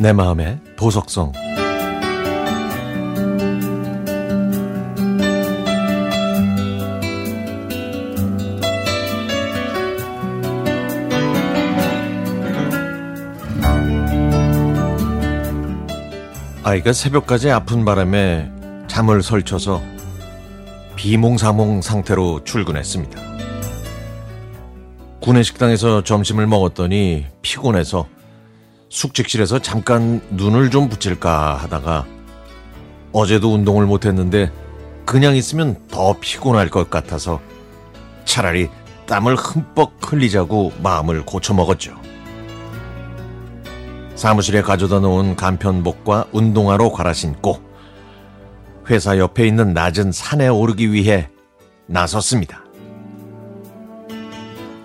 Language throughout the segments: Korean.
내 마음의 보석성 아이가 새벽까지 아픈 바람에 잠을 설쳐서 비몽사몽 상태로 출근했습니다. 구내식당에서 점심을 먹었더니 피곤해서 숙직실에서 잠깐 눈을 좀 붙일까 하다가 어제도 운동을 못했는데 그냥 있으면 더 피곤할 것 같아서 차라리 땀을 흠뻑 흘리자고 마음을 고쳐먹었죠. 사무실에 가져다 놓은 간편복과 운동화로 갈아 신고 회사 옆에 있는 낮은 산에 오르기 위해 나섰습니다.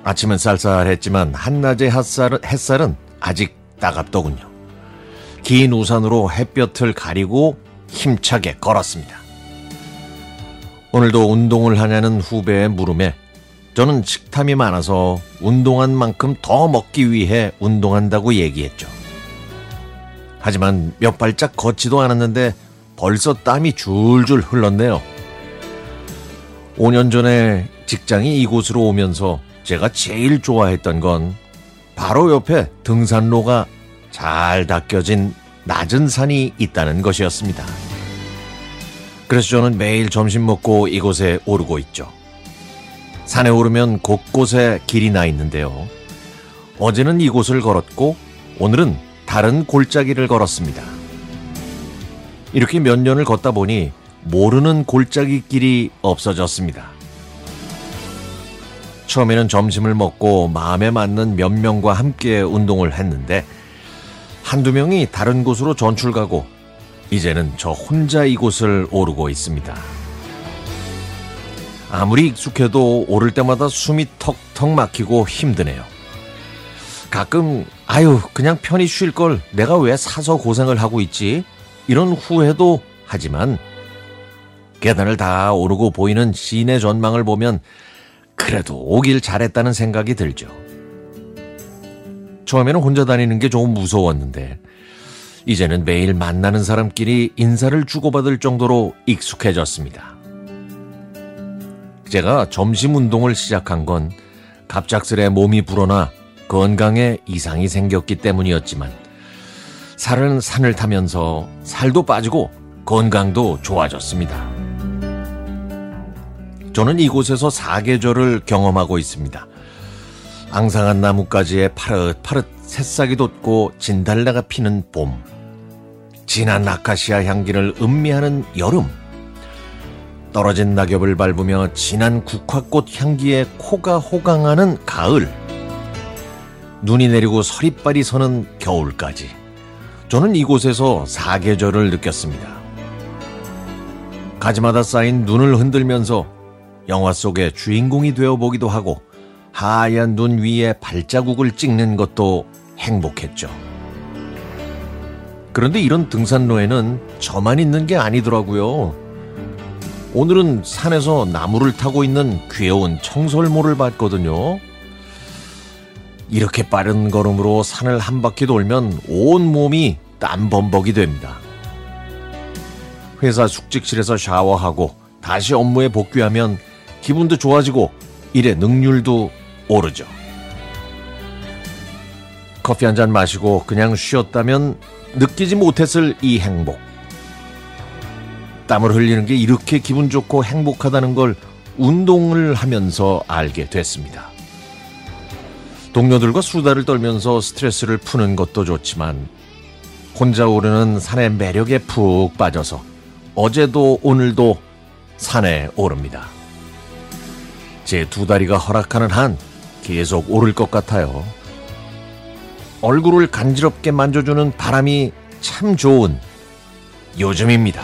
아침은 쌀쌀했지만 한낮의 햇살은, 햇살은 아직 따갑더군요. 긴 우산으로 햇볕을 가리고 힘차게 걸었습니다. 오늘도 운동을 하냐는 후배의 물음에 저는 식탐이 많아서 운동한 만큼 더 먹기 위해 운동한다고 얘기했죠. 하지만 몇 발짝 걷지도 않았는데 벌써 땀이 줄줄 흘렀네요. 5년 전에 직장이 이곳으로 오면서 제가 제일 좋아했던 건 바로 옆에 등산로가 잘 닦여진 낮은 산이 있다는 것이었습니다. 그래서 저는 매일 점심 먹고 이곳에 오르고 있죠. 산에 오르면 곳곳에 길이 나 있는데요. 어제는 이곳을 걸었고 오늘은 다른 골짜기를 걸었습니다. 이렇게 몇 년을 걷다 보니 모르는 골짜기 길이 없어졌습니다. 처음에는 점심을 먹고 마음에 맞는 몇 명과 함께 운동을 했는데 한두 명이 다른 곳으로 전출 가고 이제는 저 혼자 이곳을 오르고 있습니다. 아무리 익숙해도 오를 때마다 숨이 턱턱 막히고 힘드네요. 가끔 아유 그냥 편히 쉴 걸 내가 왜 사서 고생을 하고 있지 이런 후회도 하지만 계단을 다 오르고 보이는 시내 전망을 보면 그래도 오길 잘했다는 생각이 들죠. 처음에는 혼자 다니는 게 조금 무서웠는데 이제는 매일 만나는 사람끼리 인사를 주고받을 정도로 익숙해졌습니다. 제가 점심 운동을 시작한 건 갑작스레 몸이 불어나 건강에 이상이 생겼기 때문이었지만 살은 산을 타면서 살도 빠지고 건강도 좋아졌습니다. 저는 이곳에서 사계절을 경험하고 있습니다. 앙상한 나뭇가지에 파릇파릇 새싹이 돋고 진달래가 피는 봄, 진한 아카시아 향기를 음미하는 여름, 떨어진 낙엽을 밟으며 진한 국화꽃 향기에 코가 호강하는 가을, 눈이 내리고 서리빨이 서는 겨울까지 저는 이곳에서 사계절을 느꼈습니다. 가지마다 쌓인 눈을 흔들면서 영화 속의 주인공이 되어 보기도 하고 하얀 눈 위에 발자국을 찍는 것도 행복했죠. 그런데 이런 등산로에는 저만 있는 게 아니더라고요. 오늘은 산에서 나무를 타고 있는 귀여운 청설모를 봤거든요. 이렇게 빠른 걸음으로 산을 한 바퀴 돌면 온 몸이 땀범벅이 됩니다. 회사 숙직실에서 샤워하고 다시 업무에 복귀하면 기분도 좋아지고 일의 능률도 오르죠. 커피 한 잔 마시고 그냥 쉬었다면 느끼지 못했을 이 행복. 땀을 흘리는 게 이렇게 기분 좋고 행복하다는 걸 운동을 하면서 알게 됐습니다. 동료들과 수다를 떨면서 스트레스를 푸는 것도 좋지만 혼자 오르는 산의 매력에 푹 빠져서 어제도 오늘도 산에 오릅니다. 제 두 다리가 허락하는 한 계속 오를 것 같아요. 얼굴을 간지럽게 만져주는 바람이 참 좋은 요즘입니다.